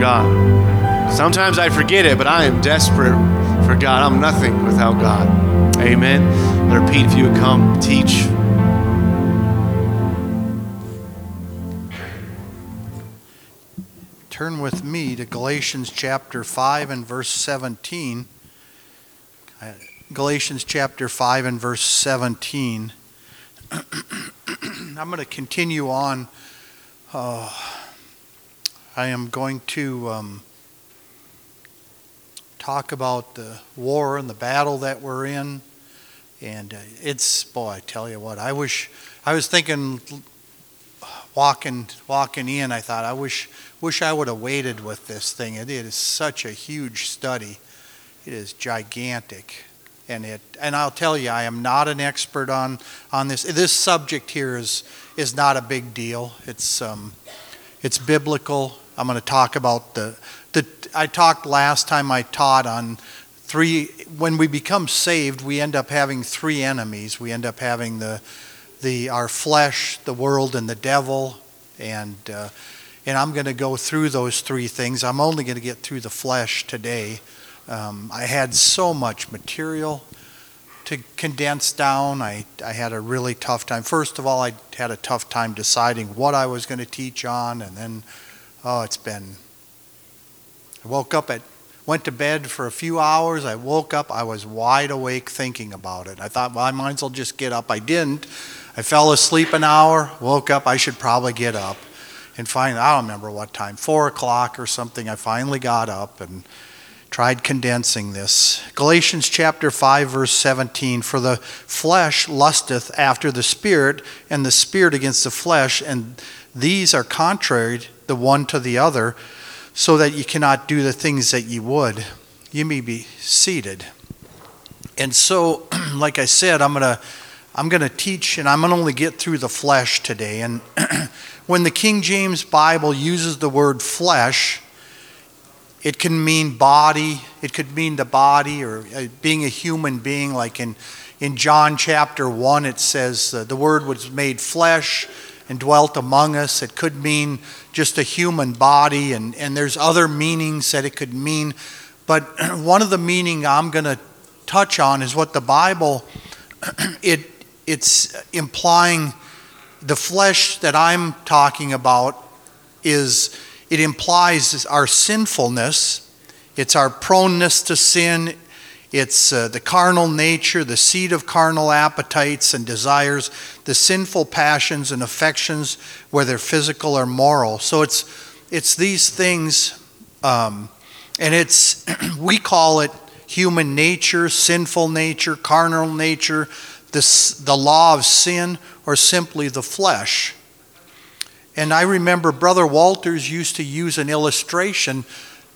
God. Sometimes I forget it, but I am desperate for God. I'm nothing without God. Amen. Brother Pete, if you would come teach. Turn with me to Galatians chapter 5 and verse 17. Uh, Galatians chapter 5 and verse 17. I'm going to continue on. Uh, I am going to um, talk about the war and the battle that we're in. And uh, it's, boy, I tell you what, I wish, I was thinking walking walking in, I thought I wish wish I would have waited with this thing. It is such a huge study. It is gigantic, and it and I'll tell you, I am not an expert on on this. This subject here is is not a big deal. It's um, it's biblical. I'm going to talk about the the. I talked last time I taught on three. When we become saved, we end up having three enemies. We end up having the the our flesh, the world, and the devil, and uh, and I'm going to go through those three things. I'm only going to get through the flesh today. Um, I had so much material to condense down. I I had a really tough time. First of all, I had a tough time deciding what I was going to teach on, and then oh, it's been. I woke up at went to bed for a few hours. I woke up, I was wide awake thinking about it. I thought, well, I might as well just get up. I didn't. I fell asleep an hour, woke up, I should probably get up. And finally, I don't remember what time, four o'clock or something, I finally got up and tried condensing this. Galatians chapter 5, verse 17 For the flesh lusteth after the Spirit, and the Spirit against the flesh, and these are contrary the one to the other, so that you cannot do the things that you would. You may be seated. And so, like I said, I'm to I'm to teach, and I'm to only get through the flesh today. And when the King James Bible uses the word flesh, it can mean body, it could mean the body or uh, being a human being. Like in, in John chapter 1, it says uh, the word was made flesh and dwelt among us. It could mean just a human body, and, and there's other meanings that it could mean. But one of the meaning I'm going to touch on is what the Bible it it's implying the flesh that I'm talking about is it implies our sinfulness, it's our proneness to sin, it's uh, the carnal nature, the seed of carnal appetites and desires, the sinful passions and affections, whether physical or moral. So it's it's these things, um, and it's we call it human nature, sinful nature, carnal nature, the, the law of sin or simply the flesh. And I remember Brother Walters used to use an illustration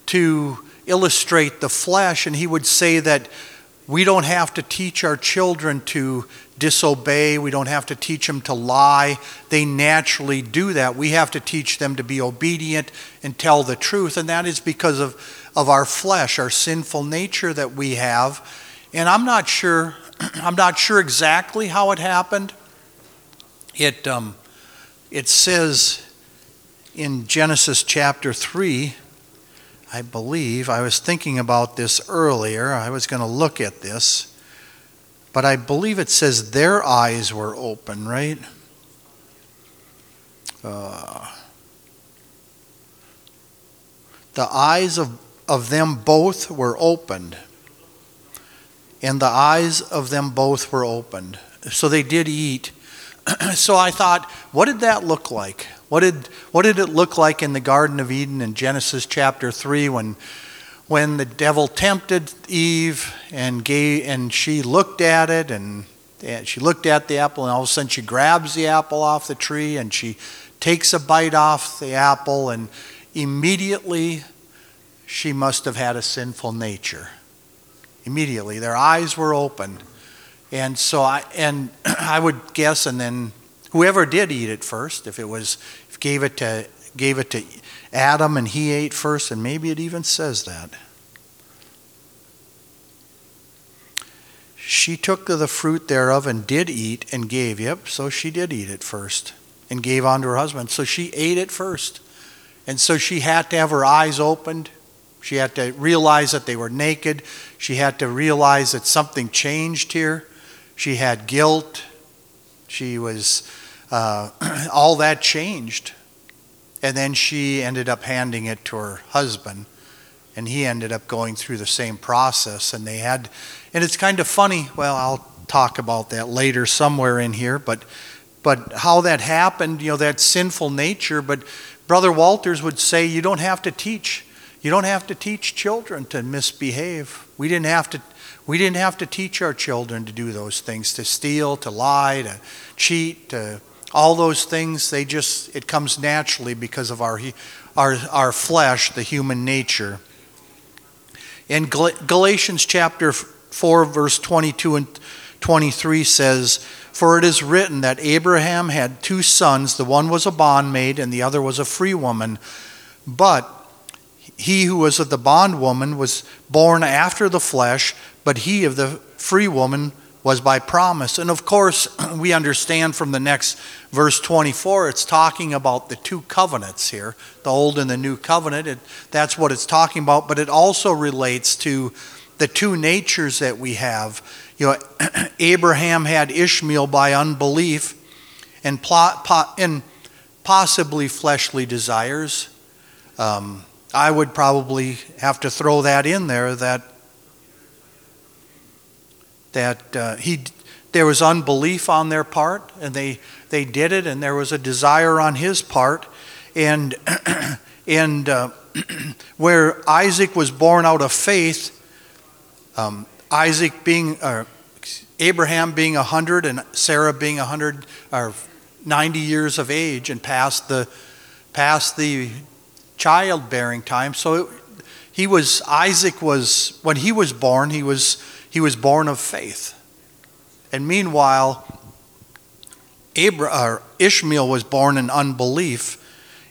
to illustrate the flesh, and he would say that we don't have to teach our children to disobey, we don't have to teach them to lie. They naturally do that. We have to teach them to be obedient and tell the truth, and that is because of, of our flesh, our sinful nature that we have. And I'm not sure I'm not sure exactly how it happened. It, um, it says in Genesis chapter 3, I believe, I was thinking about this earlier. I was going to look at this. But I believe it says their eyes were open, right? Uh, the eyes of, of them both were opened and the eyes of them both were opened. So they did eat. so I thought, what did that look like? What did, what did it look like in the Garden of Eden in Genesis chapter 3 when, when the devil tempted Eve and, gave, and she looked at it and, and she looked at the apple and all of a sudden she grabs the apple off the tree and she takes a bite off the apple and immediately she must have had a sinful nature immediately. Their eyes were opened. And so I and I would guess and then whoever did eat it first, if it was gave it to gave it to Adam and he ate first, and maybe it even says that. She took the fruit thereof and did eat and gave. Yep, so she did eat it first and gave unto her husband. So she ate it first. And so she had to have her eyes opened. She had to realize that they were naked. She had to realize that something changed here. She had guilt. She was, uh, all that changed. And then she ended up handing it to her husband. And he ended up going through the same process. And they had, and it's kind of funny. Well, I'll talk about that later somewhere in here. But, but how that happened, you know, that sinful nature. But Brother Walters would say, you don't have to teach. You don't have to teach children to misbehave. We didn't have to we didn't have to teach our children to do those things, to steal, to lie, to cheat, to all those things. They just it comes naturally because of our our our flesh, the human nature. In Galatians chapter 4 verse 22 and 23 says, "For it is written that Abraham had two sons, the one was a bondmaid and the other was a free woman, but he who was of the bondwoman was born after the flesh, but he of the free woman was by promise. And of course, we understand from the next verse 24, it's talking about the two covenants here, the old and the new covenant. It, that's what it's talking about, but it also relates to the two natures that we have. You know, Abraham had Ishmael by unbelief and, plot, and possibly fleshly desires. Um, I would probably have to throw that in there that that uh, he there was unbelief on their part and they they did it and there was a desire on his part. And and uh, where Isaac was born out of faith um, Isaac being Abraham being 100 and Sarah being 100 or 90 years of age and past the past the childbearing time. So it, he was Isaac was when he was born he was he was born of faith. And meanwhile, Abra- uh, Ishmael was born in unbelief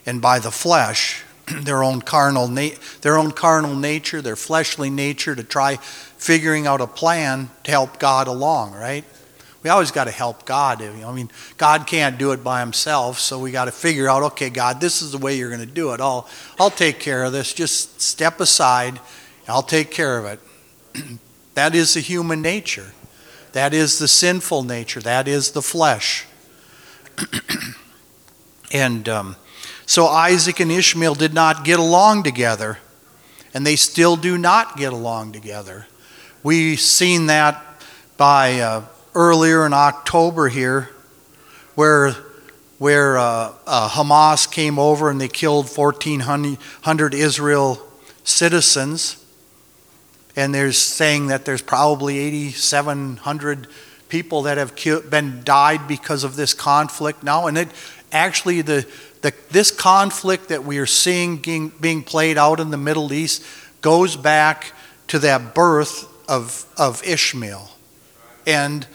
and by the flesh, their own carnal na- their own carnal nature, their fleshly nature to try figuring out a plan to help God along, right? We always got to help God. I mean, God can't do it by himself, so we got to figure out, okay, God, this is the way you're going to do it. I'll I'll take care of this. Just step aside. I'll take care of it. That is the human nature. That is the sinful nature. That is the flesh. and um, so Isaac and Ishmael did not get along together, and they still do not get along together. We've seen that by uh, earlier in October here, where where uh, uh, Hamas came over and they killed 1,400 Israel citizens and there's saying that there's probably 8,700 people that have been died because of this conflict now. And it actually the, the this conflict that we are seeing being, being played out in the Middle East goes back to that birth of of Ishmael and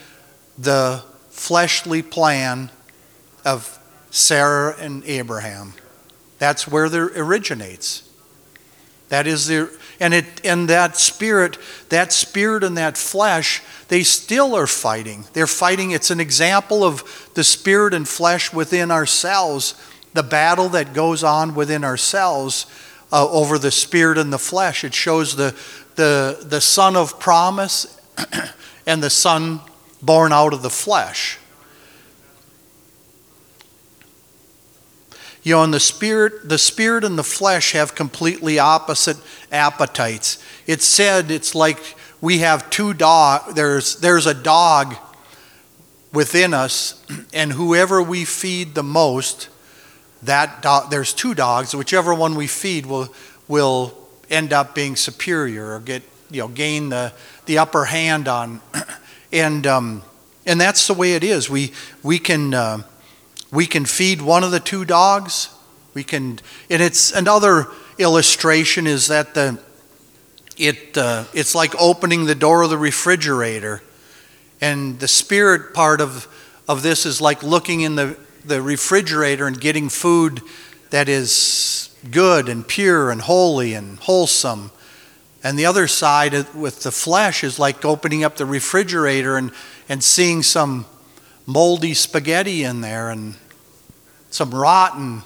the fleshly plan of Sarah and Abraham. That's where it originates. That is the and it and that spirit, that spirit and that flesh, they still are fighting. They're fighting. It's an example of the spirit and flesh within ourselves, the battle that goes on within ourselves uh, over the spirit and the flesh. It shows the the the son of promise and the son born out of the flesh. You know, and the spirit, the spirit and the flesh have completely opposite appetites. It's said it's like we have two dog. There's there's a dog within us, and whoever we feed the most, that dog. There's two dogs. Whichever one we feed will will end up being superior or get you know gain the the upper hand on, and um, and that's the way it is. We we can. Uh, we can feed one of the two dogs. We can, and it's another illustration is that the it uh, it's like opening the door of the refrigerator, and the spirit part of of this is like looking in the the refrigerator and getting food that is good and pure and holy and wholesome. And the other side with the flesh is like opening up the refrigerator and, and seeing some moldy spaghetti in there and some rotten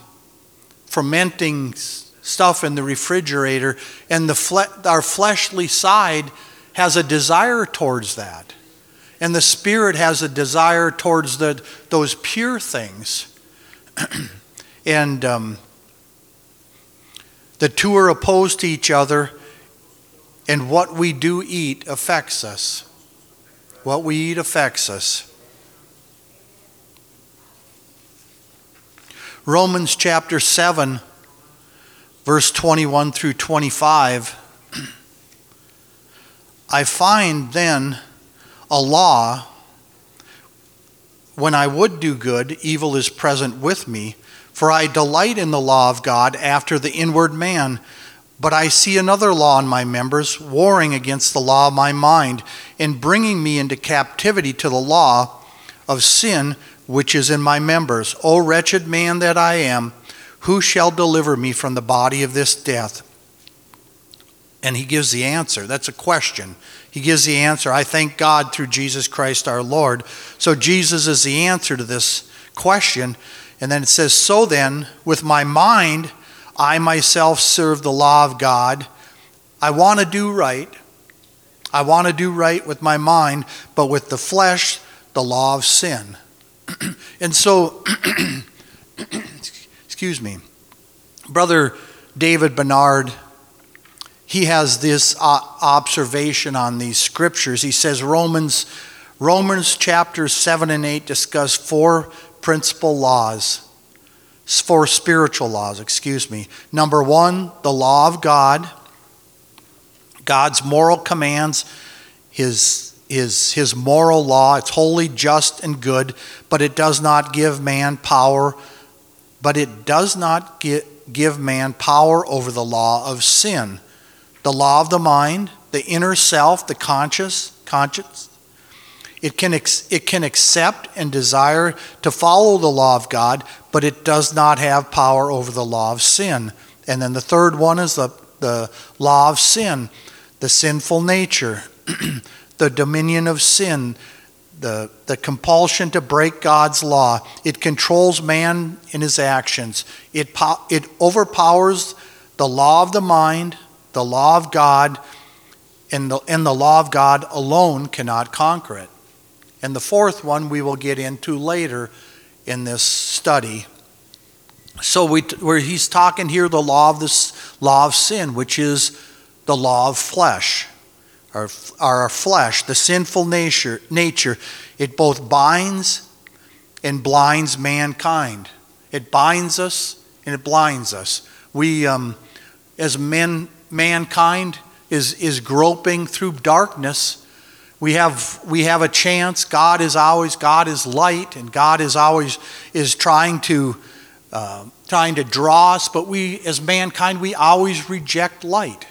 fermenting stuff in the refrigerator, and the fle- our fleshly side has a desire towards that. And the spirit has a desire towards the, those pure things. and um, the two are opposed to each other, and what we do eat affects us. What we eat affects us. Romans chapter 7, verse 21 through 25. I find then a law when I would do good, evil is present with me. For I delight in the law of God after the inward man. But I see another law in my members, warring against the law of my mind, and bringing me into captivity to the law of sin which is in my members. O wretched man that I am, who shall deliver me from the body of this death? And he gives the answer. That's a question. He gives the answer. I thank God through Jesus Christ our Lord. So Jesus is the answer to this question. And then it says, So then, with my mind, I myself serve the law of God. I want to do right. I want to do right with my mind, but with the flesh, the law of sin. And so, excuse me, Brother David Bernard, he has this observation on these scriptures. He says Romans, Romans chapters 7 and 8 discuss four principal laws, four spiritual laws, excuse me. Number one, the law of God, God's moral commands, his is his moral law. It's holy, just, and good, but it does not give man power, but it does not give man power over the law of sin. The law of the mind, the inner self, the conscious, conscience. It can, it can accept and desire to follow the law of God, but it does not have power over the law of sin. And then the third one is the, the law of sin, the sinful nature. the dominion of sin, the, the compulsion to break God's law. It controls man in his actions. It, it overpowers the law of the mind, the law of God, and the, and the law of God alone cannot conquer it. And the fourth one we will get into later in this study. So we, where he's talking here, the law of this law of sin, which is the law of flesh our, our flesh, the sinful nature, nature, it both binds and blinds mankind. It binds us and it blinds us. We, um, as men, mankind is, is groping through darkness. We have, we have a chance. God is always, God is light, and God is always is trying to, uh, trying to draw us, but we, as mankind, we always reject light.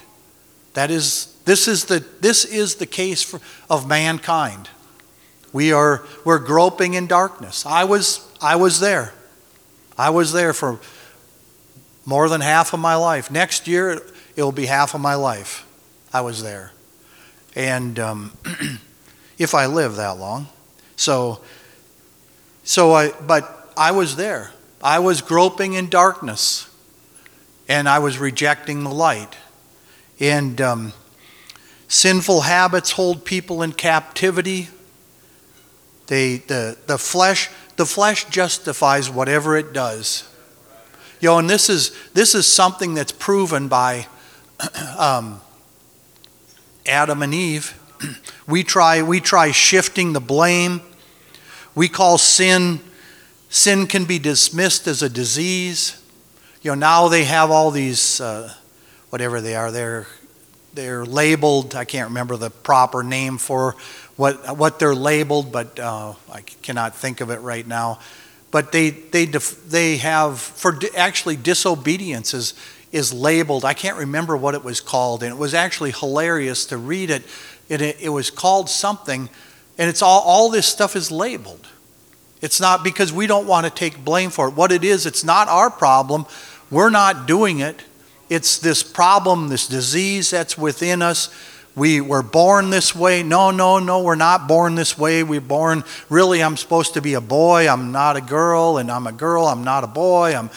That is this is the, this is the case for, of mankind. We are we're groping in darkness. I was I was there. I was there for more than half of my life. Next year it will be half of my life. I was there, and um, if I live that long, so so I but I was there. I was groping in darkness, and I was rejecting the light, and um, Sinful habits hold people in captivity. They, the, the, flesh, the flesh justifies whatever it does. You know, and this is, this is something that's proven by um, Adam and Eve. We try, we try shifting the blame. We call sin, sin can be dismissed as a disease. You know, now they have all these, uh, whatever they are, they're they're labeled. I can't remember the proper name for what what they're labeled, but uh, I cannot think of it right now. But they they def, they have for di- actually disobedience is is labeled. I can't remember what it was called, and it was actually hilarious to read it. It it, it was called something, and it's all all this stuff is labeled. It's not because we don't want to take blame for it. What it is, it's not our problem. We're not doing it it's this problem, this disease that's within us. We were born this way. No, no, no, we're not born this way. We're born, really, I'm supposed to be a boy. I'm not a girl, and I'm a girl. I'm not a boy. I'm,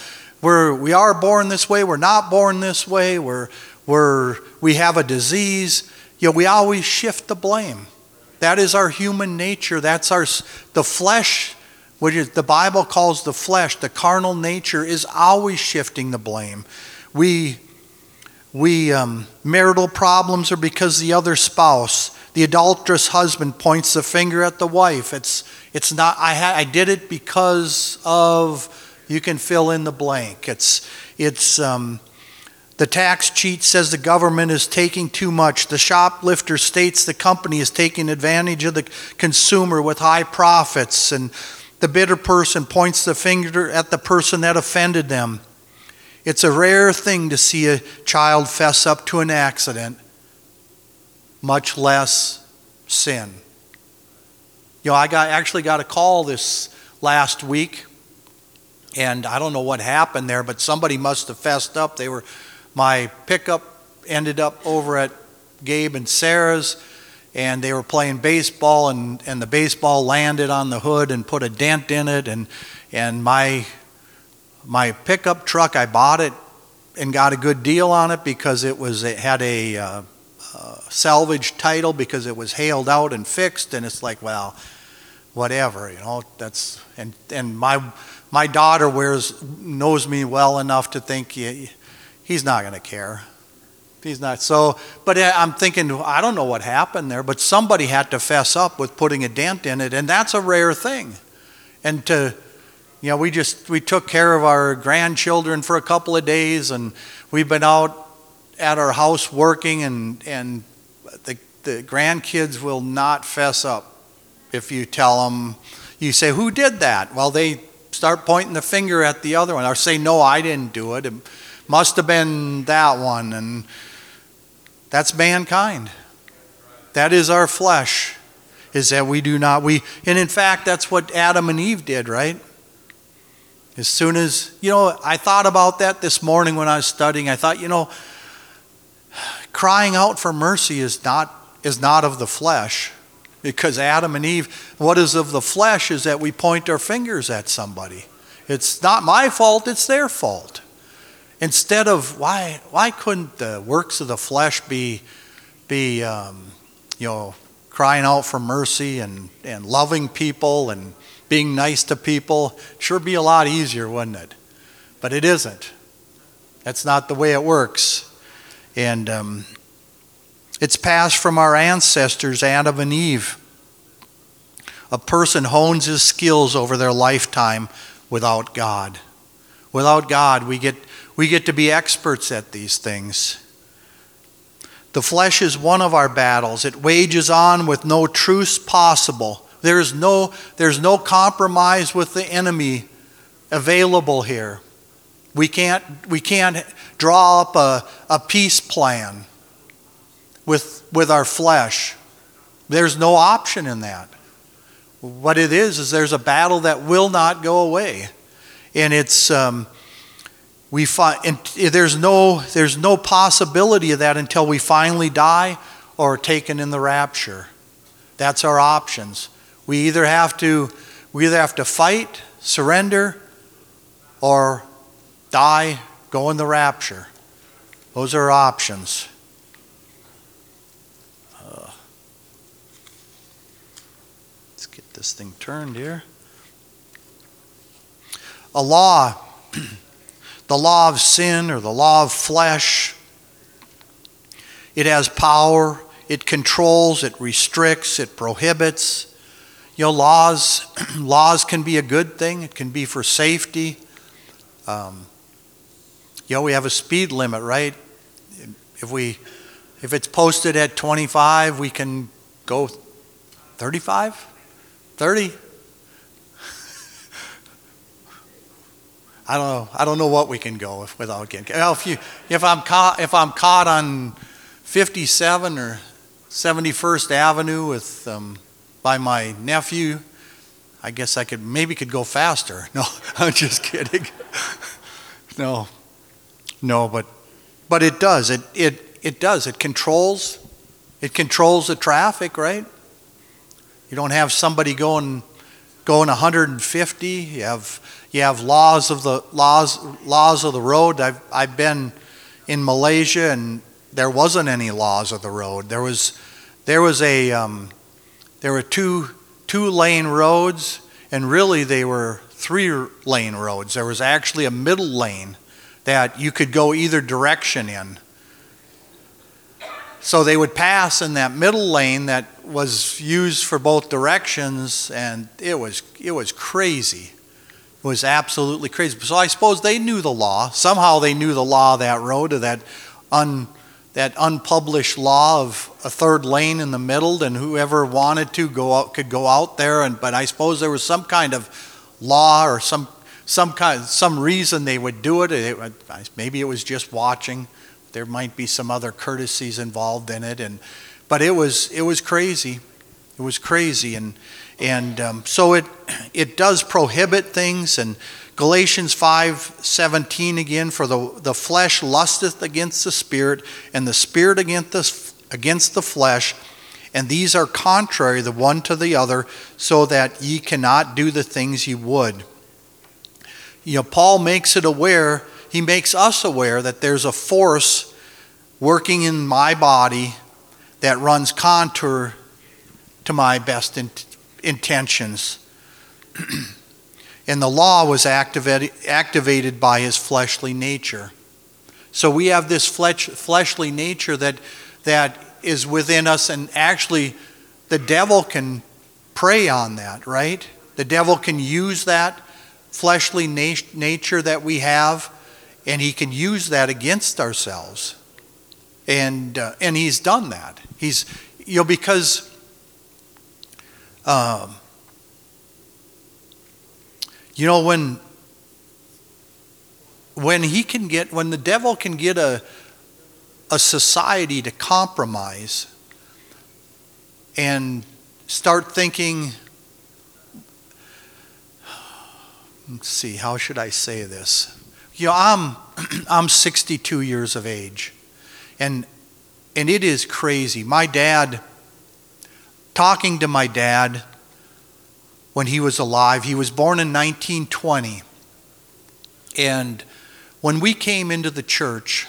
we're, we are born this way, we're not born this way, we're, we're, we have a disease. You know, we always shift the blame. That is our human nature. That's our, the flesh, which the Bible calls the flesh, the carnal nature, is always shifting the blame. We, we um, marital problems are because the other spouse, the adulterous husband points the finger at the wife. It's, it's not, I, ha, I did it because of, you can fill in the blank. It's, it's, um, the tax cheat says the government is taking too much. The shoplifter states the company is taking advantage of the consumer with high profits. And the bitter person points the finger at the person that offended them. It's a rare thing to see a child fess up to an accident, much less sin. You know, I got, actually got a call this last week, and I don't know what happened there, but somebody must have fessed up. They were my pickup ended up over at Gabe and Sarah's, and they were playing baseball, and, and the baseball landed on the hood and put a dent in it. And, and my, my pickup truck, I bought it and got a good deal on it because it, was, it had a uh, uh, salvage title because it was hailed out and fixed. And it's like, well, whatever, you know, that's, and, and my, my daughter wears, knows me well enough to think, yeah, he's not going to care. He's not. So, but I'm thinking, I don't know what happened there, but somebody had to fess up with putting a dent in it, and that's a rare thing. And to, you know, we just we took care of our grandchildren for a couple of days, and we've been out at our house working, and and the the grandkids will not fess up if you tell them. You say, "Who did that?" Well, they start pointing the finger at the other one, or say, "No, I didn't do it." And, must have been that one. And that's mankind. That is our flesh, is that we do not, we, and in fact, that's what Adam and Eve did, right? As soon as, you know, I thought about that this morning when I was studying. I thought, you know, crying out for mercy is not, is not of the flesh. Because Adam and Eve, what is of the flesh is that we point our fingers at somebody. It's not my fault, it's their fault. Instead of why, why couldn't the works of the flesh be, be um, you know, crying out for mercy and, and loving people and being nice to people? Sure be a lot easier, wouldn't it? But it isn't. That's not the way it works. And um, it's passed from our ancestors, Adam and Eve. A person hones his skills over their lifetime without God. Without God, we get we get to be experts at these things. The flesh is one of our battles. It wages on with no truce possible. There's no, there's no compromise with the enemy available here. We can't, we can't draw up a, a peace plan with, with our flesh. There's no option in that. What it is, is there's a battle that will not go away. And it's, um, we find there's no there's no possibility of that until we finally die or are taken in the rapture. That's our options. We either have to we either have to fight, surrender, or die, go in the rapture. Those are options. Uh, let's get this thing turned here. A law the law of sin or the law of flesh. It has power, it controls, it restricts, it prohibits. You know, laws, laws can be a good thing, it can be for safety. Um, you know, we have a speed limit, right? If we if it's posted at 25, we can go 35? 30? I don't know. I don't know what we can go if, without getting. Well, if you, if I'm caught, if I'm caught on 57 or 71st Avenue with um, by my nephew, I guess I could maybe could go faster. No, I'm just kidding. no, no, but but it does. It it it does. It controls. It controls the traffic, right? You don't have somebody going going 150. You have you have laws of the laws laws of the road. I've I've been in Malaysia and there wasn't any laws of the road. There was there was a um, there were two two lane roads and really they were three lane roads. There was actually a middle lane that you could go either direction in. So they would pass in that middle lane that was used for both directions, and it was it was crazy. It was absolutely crazy. So I suppose they knew the law. Somehow they knew the law of that road, of that un, that unpublished law of a third lane in the middle, and whoever wanted to go out could go out there. And but I suppose there was some kind of law or some some kind some reason they would do it. it maybe it was just watching there might be some other courtesies involved in it, and but it was it was crazy. It was crazy, and and um, so it it does prohibit things. And Galatians five seventeen again, for the the flesh lusteth against the spirit, and the spirit against the against the flesh. And these are contrary the one to the other, so that ye cannot do the things ye would. You know, Paul makes it aware he makes us aware that there's a force working in my body that runs contour to my best in- intentions. and the law was activated, activated by his fleshly nature. So we have this flesh, fleshly nature that, that is within us, and actually, the devil can prey on that, right? The devil can use that fleshly nat- nature that we have and he can use that against ourselves. And, uh, and he's done that. He's, you know, because um, you know, when, when he can get, when the devil can get a, a society to compromise and start thinking, let's see, how should I say this? You know, I'm, I'm 62 years of age, and, and it is crazy. My dad, talking to my dad when he was alive, he was born in 1920. And when we came into the church,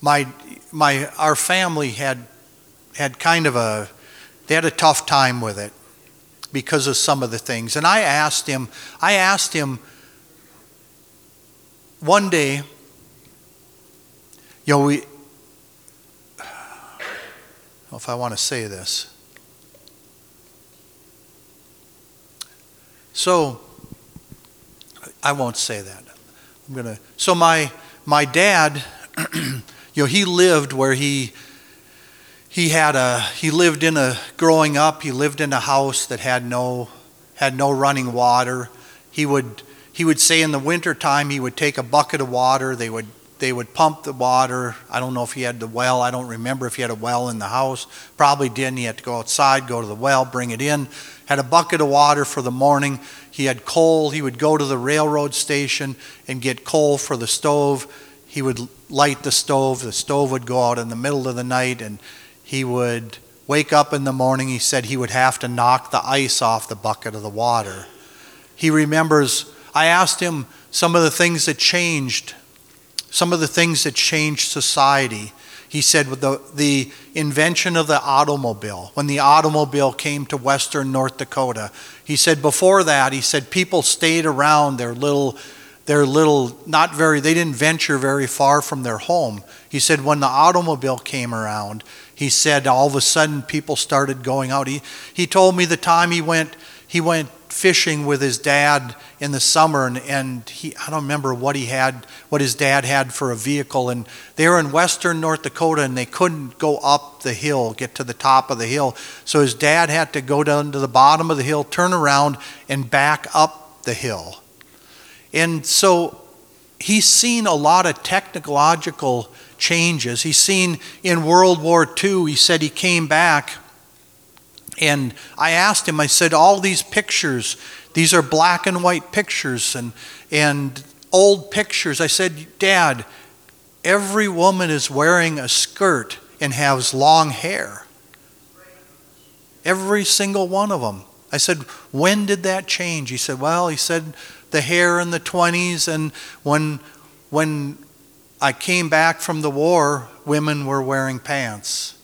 my, my, our family had, had kind of a, they had a tough time with it because of some of the things. And I asked him, I asked him one day, you know, we, know if I want to say this. So, I won't say that. I'm to, so my, my dad, you know, he lived where he, he had a he lived in a growing up he lived in a house that had no had no running water he would he would say in the winter time he would take a bucket of water they would they would pump the water. I don't know if he had the well. I don't remember if he had a well in the house. Probably didn't. He had to go outside go to the well bring it in. Had a bucket of water for the morning. He had coal. He would go to the railroad station and get coal for the stove. He would light the stove. The stove would go out in the middle of the night and he would wake up in the morning, he said he would have to knock the ice off the bucket of the water. He remembers, I asked him some of the things that changed, some of the things that changed society. He said with the, the invention of the automobile, when the automobile came to western North Dakota, he said before that, he said people stayed around their little their little, not very, they didn't venture very far from their home. He said when the automobile came around, he said all of a sudden people started going out. He, he told me the time he went, he went fishing with his dad in the summer and, and he, I don't remember what he had, what his dad had for a vehicle. And they were in western North Dakota and they couldn't go up the hill, get to the top of the hill. So his dad had to go down to the bottom of the hill, turn around and back up the hill. And so he's seen a lot of technological changes. He's seen in World War II, he said he came back. And I asked him, I said, all these pictures, these are black and white pictures and, and old pictures. I said, Dad, every woman is wearing a skirt and has long hair. Every single one of them. I said, when did that change? He said, well, he said the hair in the 20s, and when, when I came back from the war, women were wearing pants.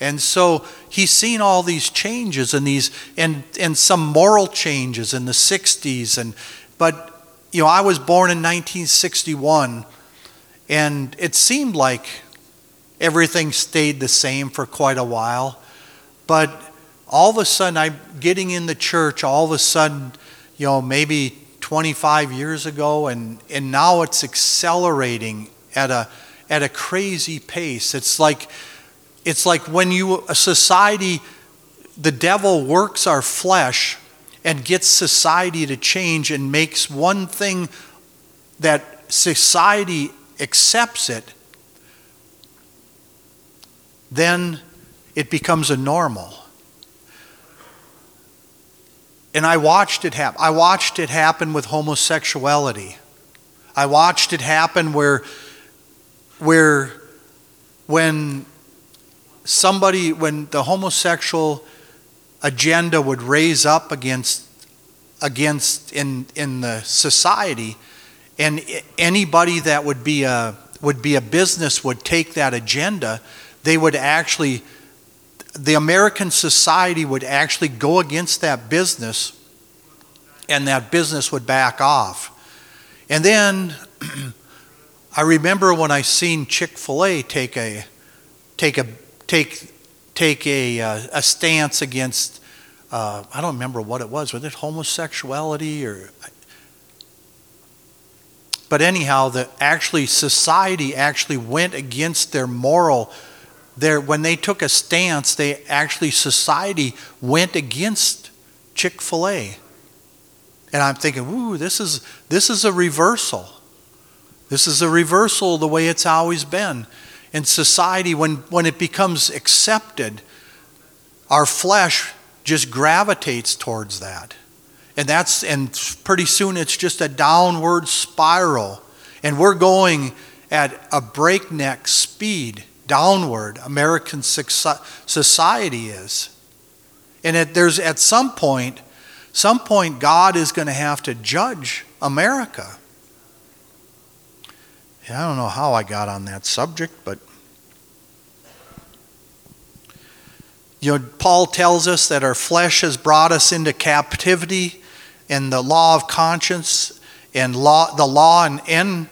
And so he's seen all these changes and these and and some moral changes in the 60s and but you know I was born in 1961 and it seemed like everything stayed the same for quite a while but all of a sudden I'm getting in the church all of a sudden you know maybe 25 years ago and and now it's accelerating at a at a crazy pace. It's like it's like when you, a society, the devil works our flesh and gets society to change and makes one thing that society accepts it, then it becomes a normal. And I watched it happen. I watched it happen with homosexuality. I watched it happen where, where when somebody, when the homosexual agenda would raise up against, against in, in the society, and anybody that would be a, would be a business would take that agenda, they would actually, the American society would actually go against that business, and that business would back off. And then I remember when I seen Chick fil A take a, take a take, take a, uh, a stance against, uh, I don't remember what it was, was it homosexuality or. But anyhow, the actually society actually went against their moral. Their, when they took a stance, they actually society went against Chick Fil A, and I'm thinking, ooh, this is this is a reversal. This is a reversal the way it's always been in society, when, when it becomes accepted, our flesh just gravitates towards that. And that's and pretty soon it's just a downward spiral. And we're going at a breakneck speed downward. American society is. And at, there's at some point, some point God is going to have to judge America. I don't know how I got on that subject, but you know, Paul tells us that our flesh has brought us into captivity, and the law of conscience and law, the law and, and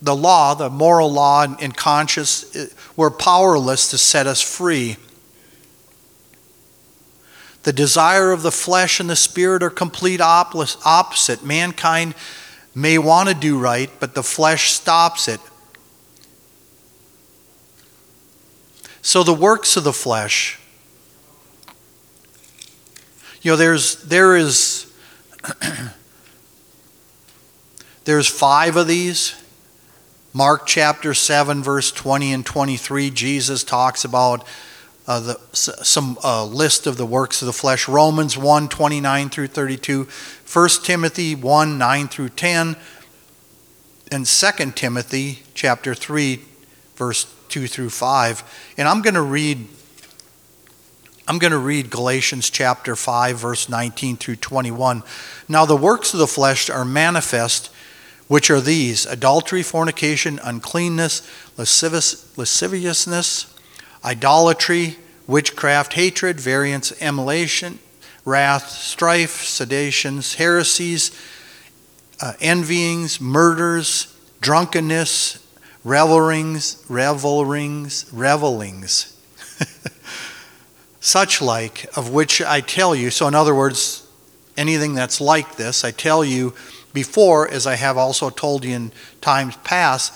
the law, the moral law and, and conscience, uh, were powerless to set us free. The desire of the flesh and the spirit are complete opposite. Mankind may want to do right, but the flesh stops it. So the works of the flesh, you know, there's there is there's five of these. Mark chapter 7, verse 20 and 23, Jesus talks about uh, the, some uh, list of the works of the flesh. Romans 1, 29 through 32. 1 Timothy 1, 9 through 10. And 2 Timothy chapter 3, verse 2 through 5. And I'm going to read I'm going to read Galatians chapter 5 verse 19 through 21. Now the works of the flesh are manifest, which are these: adultery, fornication, uncleanness, lascivious, lasciviousness, idolatry, witchcraft, hatred, variance, emulation, wrath, strife, seditions, heresies, uh, envyings, murders, drunkenness, revelings, revelings, revelings. such like, of which I tell you. So, in other words, anything that's like this, I tell you before, as I have also told you in times past,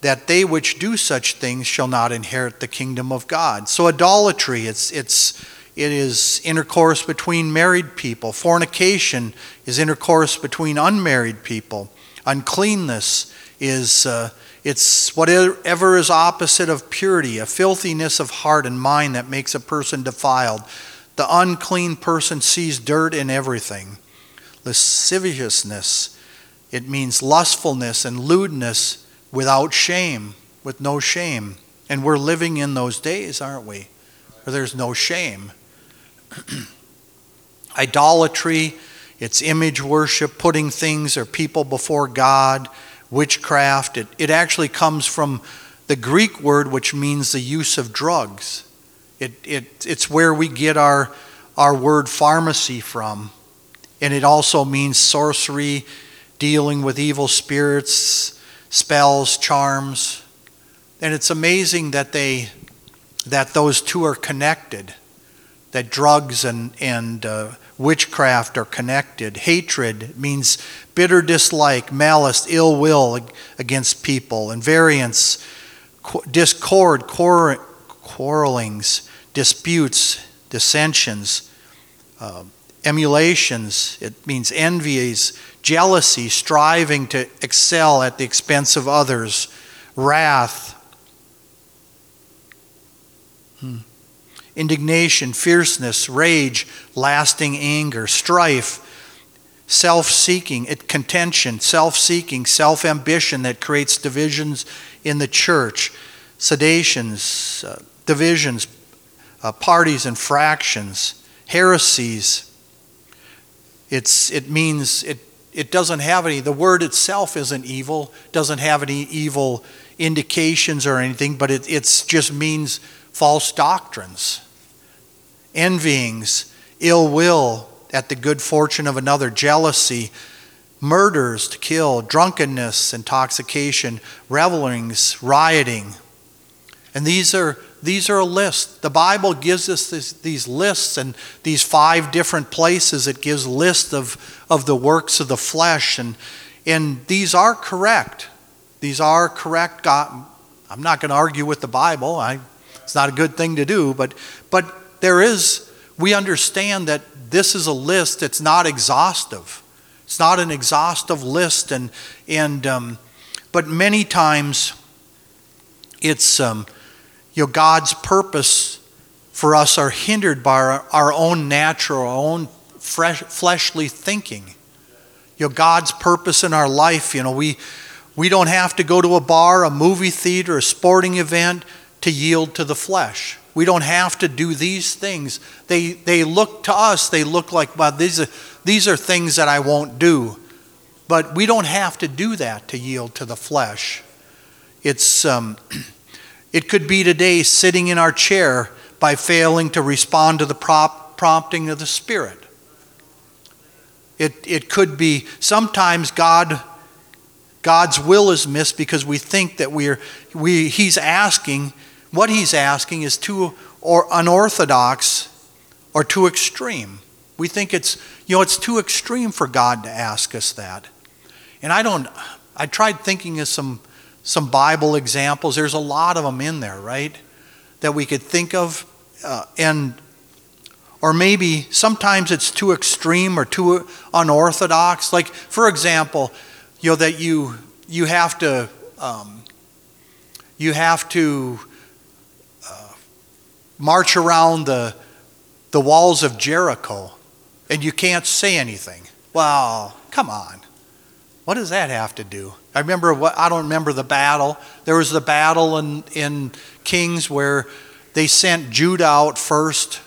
that they which do such things shall not inherit the kingdom of God. So, adultery, it's, it's, it is intercourse between married people. Fornication is intercourse between unmarried people. Uncleanness is. Uh, it's whatever is opposite of purity, a filthiness of heart and mind that makes a person defiled. The unclean person sees dirt in everything. Lasciviousness, it means lustfulness and lewdness without shame, with no shame. And we're living in those days, aren't we? Where there's no shame. idolatry, it's image worship, putting things or people before God, witchcraft. It, it actually comes from the Greek word, which means the use of drugs. It, it, it's where we get our, our word pharmacy from. And it also means sorcery, dealing with evil spirits, spells, charms. And it's amazing that they that those two are connected, that drugs and, and uh, witchcraft are connected. Hatred means bitter dislike, malice, ill will against people, invariance, variance, discord, quarrelings, disputes, dissensions, uh, emulations. It means envies, jealousy, striving to excel at the expense of others, wrath, Hmm. Indignation, fierceness, rage, lasting anger, strife, self seeking, contention, self seeking, self ambition that creates divisions in the church, seditions, uh, divisions, uh, parties and fractions, heresies. It's, it means it, it doesn't have any, the word itself isn't evil, doesn't have any evil indications or anything, but it it's just means false doctrines, envyings, ill will at the good fortune of another, jealousy, murders to kill, drunkenness, intoxication, revelings, rioting. And these are these are a list. The Bible gives us this, these lists and these five different places. It gives lists of, of the works of the flesh. And, and these are correct. These are correct. God, I'm not going to argue with the Bible. I it's not a good thing to do, but, but there is, we understand that this is a list that's not exhaustive. It's not an exhaustive list, and, and um, but many times it's um, you know, God's purpose for us are hindered by our, our own natural, our own fresh, fleshly thinking. You know, God's purpose in our life, you know, we, we don't have to go to a bar, a movie theater, a sporting event to yield to the flesh. We don't have to do these things. They, they look to us, they look like, well, these are, these are things that I won't do. But we don't have to do that to yield to the flesh. It's, um, it could be today sitting in our chair by failing to respond to the prop, prompting of the Spirit. It, it could be sometimes God God's will is missed because we think that we're, we, He's asking what he's asking is too or unorthodox or too extreme. We think it's, you know, it's too extreme for God to ask us that. And I don't, I tried thinking of some, some Bible examples. There's a lot of them in there, right? That we could think of. Uh, and, or maybe sometimes it's too extreme or too unorthodox. Like, for example, you know, that you, you have to, um, you have to march around the, the walls of Jericho and you can't say anything. Well, come on. What does that have to do? I remember what I don't remember the battle. There was the battle in, in Kings where they sent Judah out first.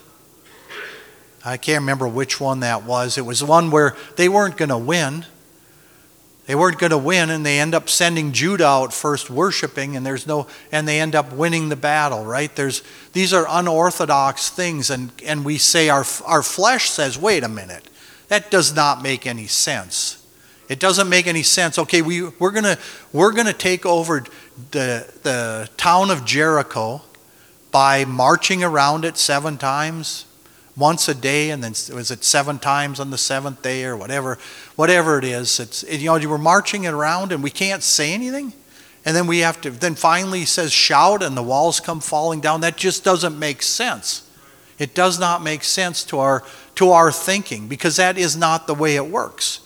I can't remember which one that was. It was one where they weren't going to win. They weren't going to win, and they end up sending Judah out first worshiping, and there's no, and they end up winning the battle, right? There's these are unorthodox things, and, and we say our our flesh says, wait a minute, that does not make any sense. It doesn't make any sense. Okay, we, we're gonna we're gonna take over the the town of Jericho by marching around it seven times once a day, and then was it seven times on the seventh day or whatever, whatever it is. It's you know you were marching it around and we can't say anything, and then we have to. Then finally he says shout, and the walls come falling down. That just doesn't make sense. It does not make sense to our to our thinking because that is not the way it works.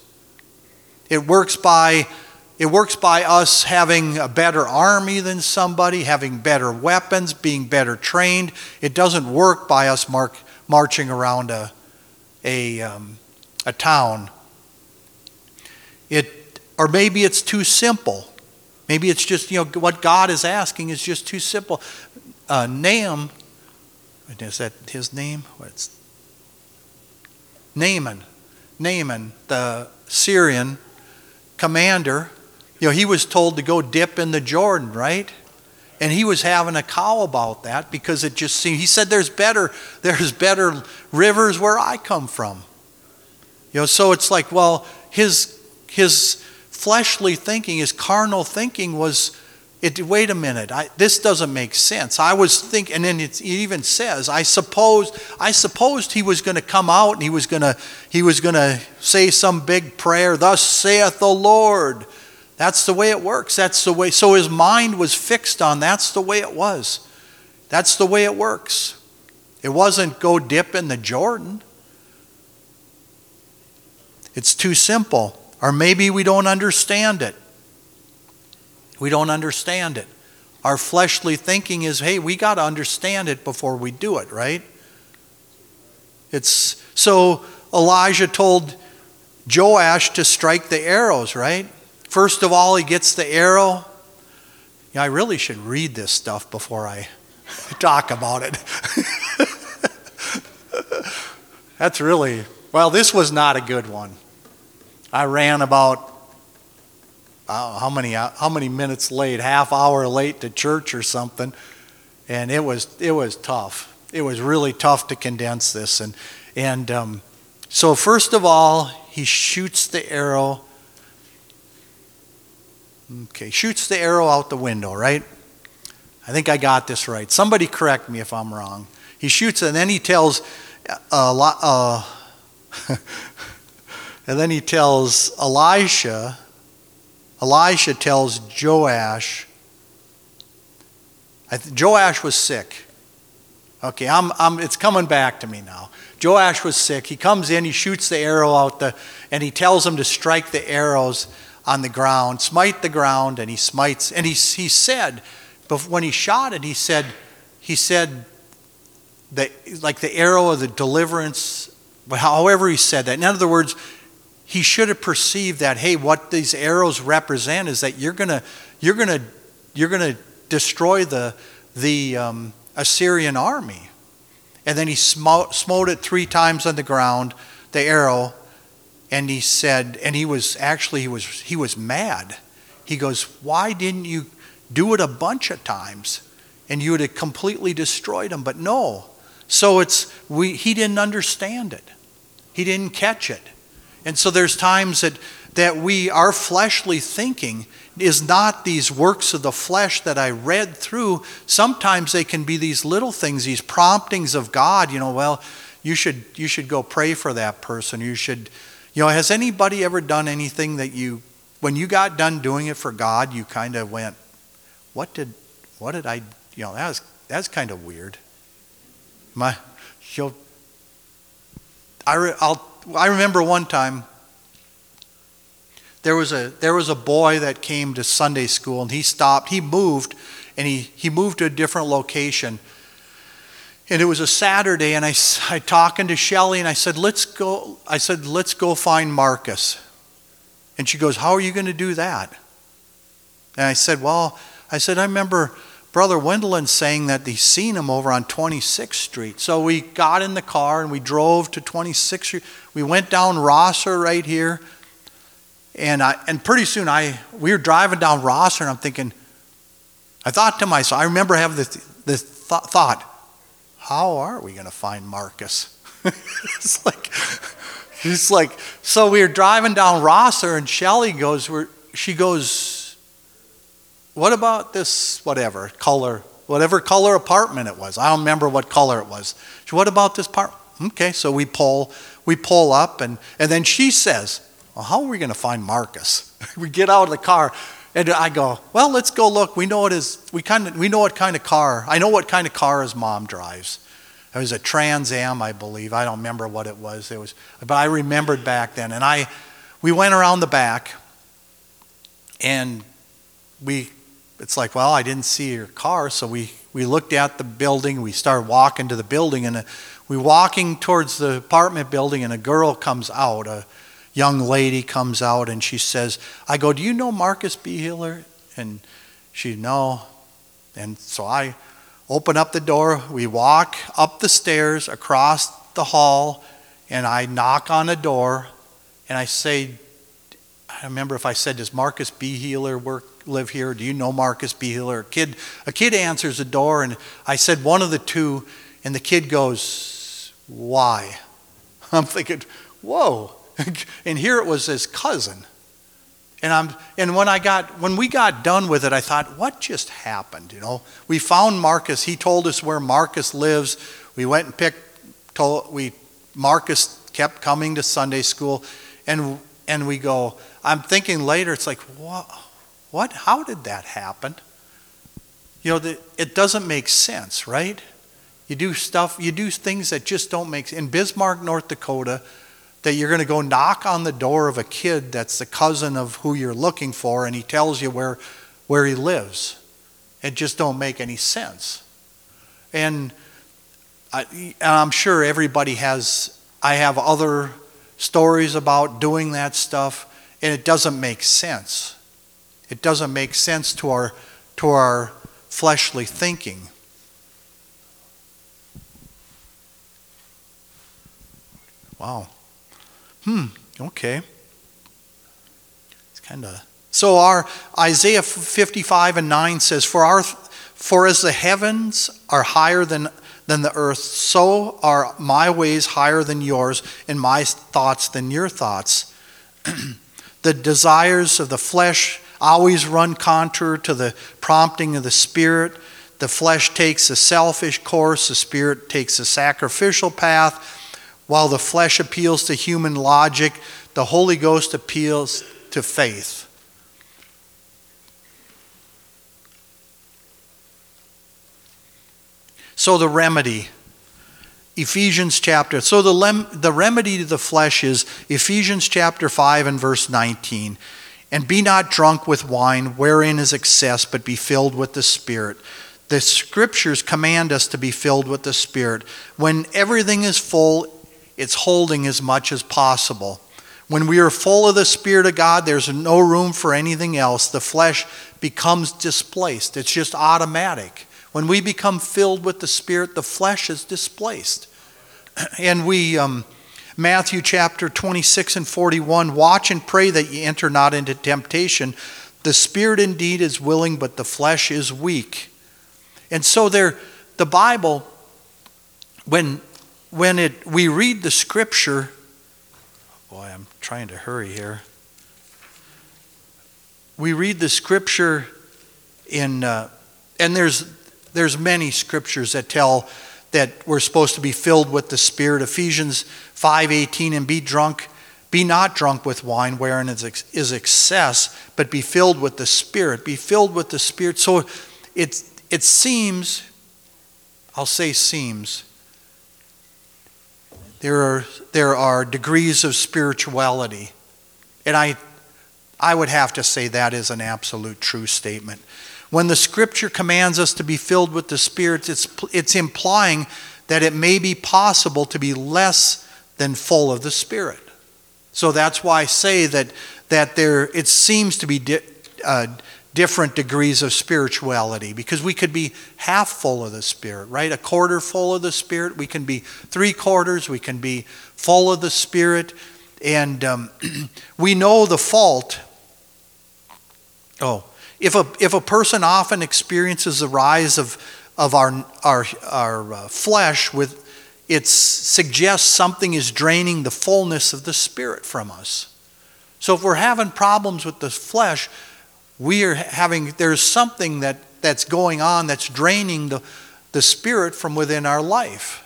It works by it works by us having a better army than somebody, having better weapons, being better trained. It doesn't work by us mark, marching around a, a, um, a town. It, or maybe it's too simple. Maybe it's just, you know, what God is asking is just too simple. Uh, Nahum, is that his name? What's Naaman, Naaman, the Syrian commander, you know, he was told to go dip in the Jordan, right? And he was having a cow about that because it just seemed he said there's better there's better rivers where I come from. You know, so it's like, well, his his fleshly thinking, his carnal thinking was it, wait a minute, I, this doesn't make sense. I was thinking, and then it, even says, I suppose, I supposed he was going to come out and he was going to, he was going to say some big prayer. Thus saith the Lord. That's the way it works. That's the way. So his mind was fixed on. That's the way it was. That's the way it works. It wasn't go dip in the Jordan. It's too simple, or maybe we don't understand it. We don't understand it. Our fleshly thinking is, hey, we got to understand it before we do it, right? It's so Elijah told Joash to strike the arrows, right? First of all, he gets the arrow. Yeah, I really should read this stuff before I talk about it. That's really, well, this was not a good one. I ran about uh, how many how many minutes late, half hour late to church or something, and it was it was tough. It was really tough to condense this, and and um, so first of all, he shoots the arrow. Okay, shoots the arrow out the window, right? I think I got this right. Somebody correct me if I'm wrong. He shoots, and then he tells lot. Uh, and then he tells Elisha Elisha tells Joash, Joash was sick. Okay, I'm, I'm, it's coming back to me now. Joash was sick. He comes in, he shoots the arrow out, the, and he tells him to strike the arrows on the ground, smite the ground, and he smites. And he, he said, but when he shot it, he said, he said, that, like the arrow of the deliverance, however he said that. In other words, he should have perceived that hey what these arrows represent is that you're going to you're to you're to destroy the the um, assyrian army. And then he smote, smote it three times on the ground the arrow and he said and he was actually he was he was mad. He goes why didn't you do it a bunch of times and you would have completely destroyed them? But no. So it's we he didn't understand it. He didn't catch it and so there's times that, that we, our fleshly thinking is not these works of the flesh that I read through. Sometimes they can be these little things, these promptings of God, you know, well, you should, you should go pray for that person. You should, you know, has anybody ever done anything that you, when you got done doing it for God, you kind of went, what did, what did I, you know, that was, that's kind of weird. My, you'll, I, will I remember one time there was a there was a boy that came to Sunday school and he stopped he moved and he he moved to a different location. And it was a Saturday and I I talking to Shelly and I said let's go I said let's go find Marcus. And she goes how are you going to do that? And I said well I said I remember Brother Wendelin saying that he's seen him over on 26th Street. So we got in the car and we drove to 26th Street. We went down Rosser right here. And, I, and pretty soon I, we were driving down Rosser and I'm thinking, I thought to myself, I remember having this, this th- thought, how are we going to find Marcus? it's like, it's like, so we were driving down Rosser and Shelly goes, she goes, what about this, whatever, color, whatever color apartment it was? I don't remember what color it was. What about this part? Okay, so we pull, we pull up, and, and then she says, well, how are we going to find Marcus? we get out of the car, and I go, well, let's go look. We know what we kind of, we know what kind of car. I know what kind of car his mom drives. It was a Trans Am, I believe. I don't remember what it was. It was, but I remembered back then, and I, we went around the back, and we it's like, well, I didn't see your car. So we, we looked at the building. We started walking to the building. And uh, we walking towards the apartment building, and a girl comes out. A young lady comes out, and she says, I go, do you know Marcus Beehiller? And she, no. And so I open up the door. We walk up the stairs, across the hall, and I knock on a door and I say, I remember if I said, Does Marcus B. Healer work live here? Do you know Marcus B. Healer? A kid, a kid answers the door, and I said one of the two, and the kid goes, Why? I'm thinking, Whoa. and here it was his cousin. And I'm and when I got when we got done with it, I thought, what just happened? You know, we found Marcus. He told us where Marcus lives. We went and picked. Told, we Marcus kept coming to Sunday school, and and we go. I'm thinking later. It's like what? What? How did that happen? You know, the, it doesn't make sense, right? You do stuff. You do things that just don't make. sense. In Bismarck, North Dakota that you're going to go knock on the door of a kid that's the cousin of who you're looking for and he tells you where where he lives it just don't make any sense and I, i'm sure everybody has i have other stories about doing that stuff and it doesn't make sense it doesn't make sense to our to our fleshly thinking wow Hmm, okay. It's kind of so our Isaiah 55 and 9 says, For our for as the heavens are higher than than the earth, so are my ways higher than yours, and my thoughts than your thoughts. the desires of the flesh always run contrary to the prompting of the spirit. The flesh takes a selfish course, the spirit takes a sacrificial path. While the flesh appeals to human logic, the Holy Ghost appeals to faith. So, the remedy. Ephesians chapter. So, the, lem, the remedy to the flesh is Ephesians chapter 5 and verse 19. And be not drunk with wine, wherein is excess, but be filled with the Spirit. The scriptures command us to be filled with the Spirit. When everything is full, it's holding as much as possible. When we are full of the Spirit of God, there's no room for anything else. The flesh becomes displaced, it's just automatic. When we become filled with the Spirit, the flesh is displaced. And we, um, Matthew chapter 26 and 41, watch and pray that ye enter not into temptation. The Spirit indeed is willing, but the flesh is weak. And so there, the Bible, when when it, we read the scripture, boy, I'm trying to hurry here. We read the scripture in, uh, and there's, there's many scriptures that tell that we're supposed to be filled with the Spirit. Ephesians 5:18, and be drunk, be not drunk with wine, wherein is, excess, but be filled with the Spirit. Be filled with the Spirit. So it, it seems, I'll say seems, there are, there are degrees of spirituality. And I, I would have to say that is an absolute true statement. When the scripture commands us to be filled with the Spirit, it's, it's implying that it may be possible to be less than full of the Spirit. So that's why I say that, that there, it seems to be di- uh, different degrees of spirituality because we could be half full of the Spirit, right? A quarter full of the Spirit. We can be three quarters. We can be full of the Spirit. And um, we know the fault. Oh, if a, if a person often experiences the rise of, of our, our, our uh, flesh with it suggests something is draining the fullness of the spirit from us. So if we're having problems with the flesh, we are having, there's something that, that's going on that's draining the, the spirit from within our life.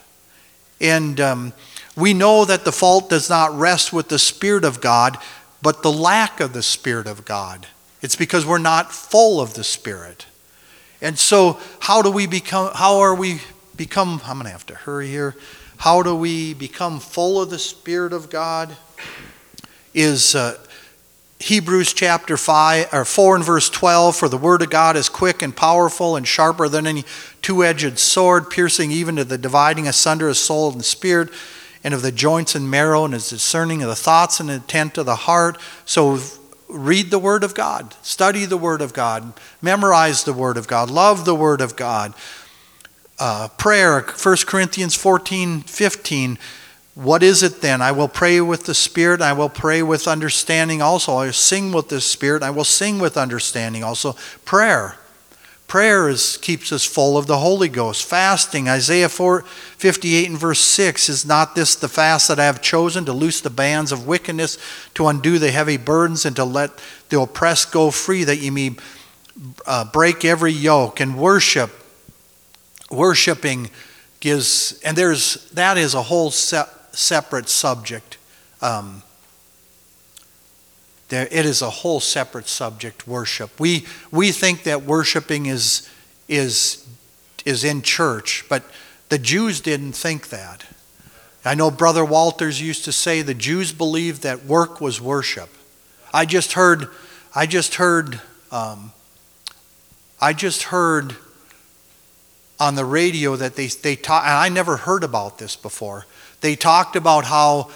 And um, we know that the fault does not rest with the Spirit of God, but the lack of the Spirit of God. It's because we're not full of the Spirit. And so, how do we become, how are we become, I'm going to have to hurry here. How do we become full of the Spirit of God? Is uh, Hebrews chapter 5 or 4 and verse 12 for the word of God is quick and powerful and sharper than any two-edged sword piercing even to the dividing asunder of soul and spirit and of the joints and marrow and is discerning of the thoughts and intent of the heart so read the word of God study the word of God memorize the word of God love the word of God uh, prayer 1 Corinthians 14 15 what is it then? I will pray with the Spirit, I will pray with understanding also. I will sing with the Spirit, I will sing with understanding also. Prayer. Prayer is, keeps us full of the Holy Ghost. Fasting, Isaiah 4, 58 and verse 6 Is not this the fast that I have chosen to loose the bands of wickedness, to undo the heavy burdens, and to let the oppressed go free, that ye may uh, break every yoke and worship? Worshiping gives, and there's that is a whole se- separate subject. Um, there, it is a whole separate subject, worship. We, we think that worshiping is, is, is in church, but the Jews didn't think that. I know Brother Walters used to say the Jews believed that work was worship. I just heard, I just heard, um, I just heard on the radio that they, they taught, and I never heard about this before. They talked about how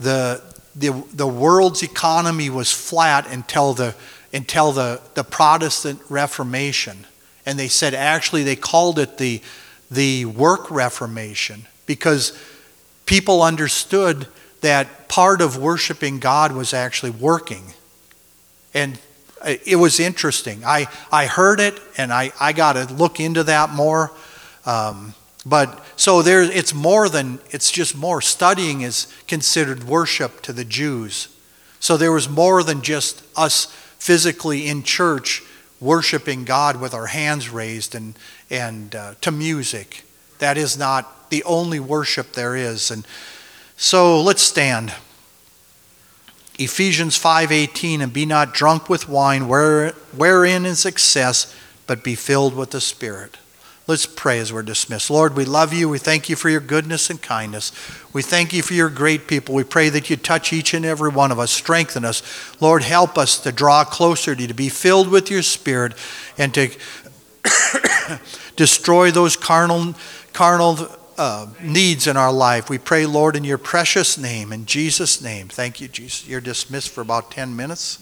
the, the, the world's economy was flat until the, until the, the Protestant Reformation. And they said actually they called it the, the work reformation because people understood that part of worshiping God was actually working. And it was interesting. I, I heard it and I, I got to look into that more. Um, but so there, it's more than, it's just more. Studying is considered worship to the Jews. So there was more than just us physically in church worshiping God with our hands raised and, and uh, to music. That is not the only worship there is. And so let's stand. Ephesians 5:18 and be not drunk with wine where, wherein is excess but be filled with the spirit. Let's pray as we're dismissed. Lord, we love you. We thank you for your goodness and kindness. We thank you for your great people. We pray that you touch each and every one of us, strengthen us. Lord, help us to draw closer to you, to be filled with your spirit, and to destroy those carnal, carnal uh, needs in our life. We pray, Lord, in your precious name, in Jesus' name. Thank you, Jesus. You're dismissed for about 10 minutes.